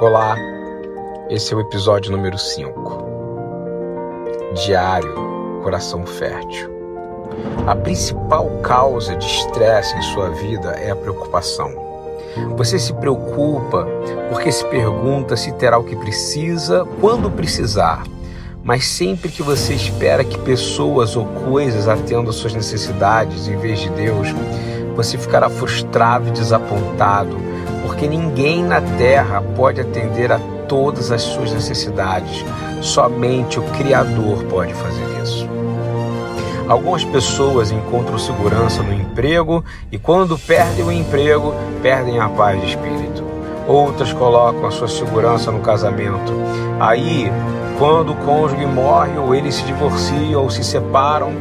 Olá, esse é o episódio número 5. Diário, coração fértil. A principal causa de estresse em sua vida é a preocupação. Você se preocupa porque se pergunta se terá o que precisa quando precisar, mas sempre que você espera que pessoas ou coisas atendam suas necessidades em vez de Deus, você ficará frustrado e desapontado porque ninguém na terra pode atender a todas as suas necessidades. Somente o Criador pode fazer isso. Algumas pessoas encontram segurança no emprego e, quando perdem o emprego, perdem a paz de espírito. Outras colocam a sua segurança no casamento. Aí, quando o cônjuge morre ou eles se divorciam ou se separam,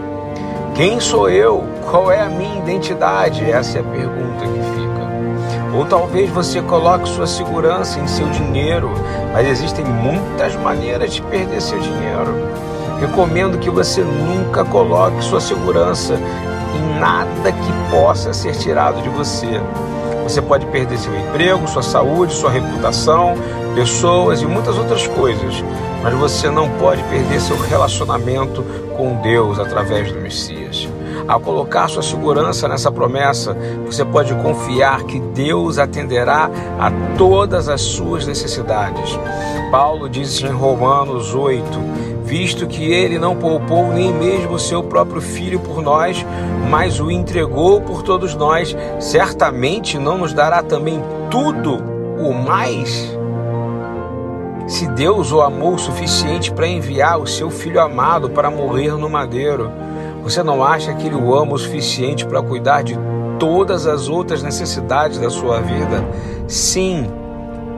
quem sou eu? Qual é a minha identidade? Essa é a pergunta que fica. Ou talvez você coloque sua segurança em seu dinheiro, mas existem muitas maneiras de perder seu dinheiro. Recomendo que você nunca coloque sua segurança em nada que possa ser tirado de você. Você pode perder seu emprego, sua saúde, sua reputação, pessoas e muitas outras coisas, mas você não pode perder seu relacionamento com Deus através do Messias. Ao colocar sua segurança nessa promessa, você pode confiar que Deus atenderá a todas as suas necessidades. Paulo diz em Romanos 8: visto que ele não poupou nem mesmo o seu próprio filho por nós, mas o entregou por todos nós, certamente não nos dará também tudo o mais? Se Deus o amou o suficiente para enviar o seu filho amado para morrer no madeiro, você não acha que Ele o ama o suficiente para cuidar de todas as outras necessidades da sua vida? Sim,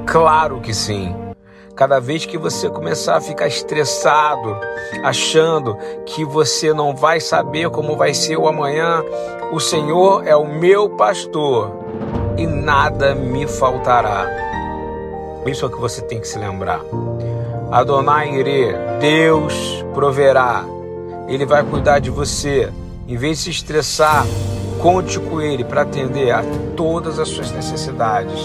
claro que sim. Cada vez que você começar a ficar estressado, achando que você não vai saber como vai ser o amanhã, o Senhor é o meu pastor e nada me faltará. Isso é o que você tem que se lembrar. Adonai Ire, Deus proverá ele vai cuidar de você. Em vez de se estressar, conte com Ele para atender a todas as suas necessidades.